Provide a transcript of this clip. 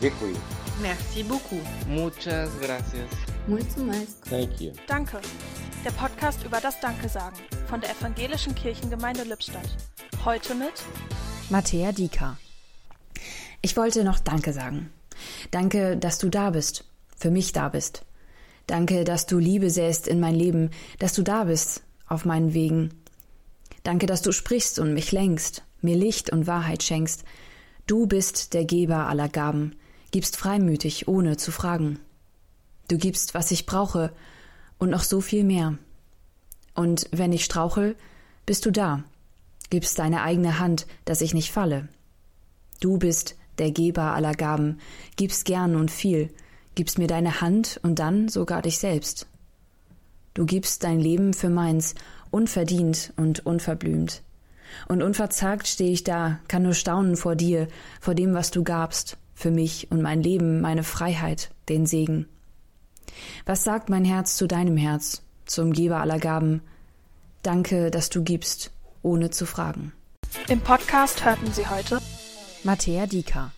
Děkuji. Merci beaucoup. Muchas gracias. Muito mais. Thank you. Danke. Der Podcast über das Danke sagen von der Evangelischen Kirchengemeinde Lippstadt. Heute mit Mattea Dika. Ich wollte noch Danke sagen. Danke, dass du da bist, für mich da bist. Danke, dass du Liebe säst in mein Leben, dass du da bist, auf meinen Wegen. Danke, dass du sprichst und mich lenkst, mir Licht und Wahrheit schenkst. Du bist der Geber aller Gaben, gibst freimütig, ohne zu fragen. Du gibst, was ich brauche, und noch so viel mehr. Und wenn ich strauchel, bist du da, gibst deine eigene Hand, dass ich nicht falle. Du bist der Geber aller Gaben, gibst gern und viel, gibst mir deine Hand und dann sogar dich selbst. Du gibst dein Leben für meins, unverdient und unverblümt. Und unverzagt stehe ich da, kann nur staunen vor dir, vor dem, was du gabst, für mich und mein Leben, meine Freiheit, den Segen. Was sagt mein Herz zu deinem Herz, zum Geber aller Gaben? Danke, dass du gibst, ohne zu fragen. im Podcast hörten Sie heute Mattea Dika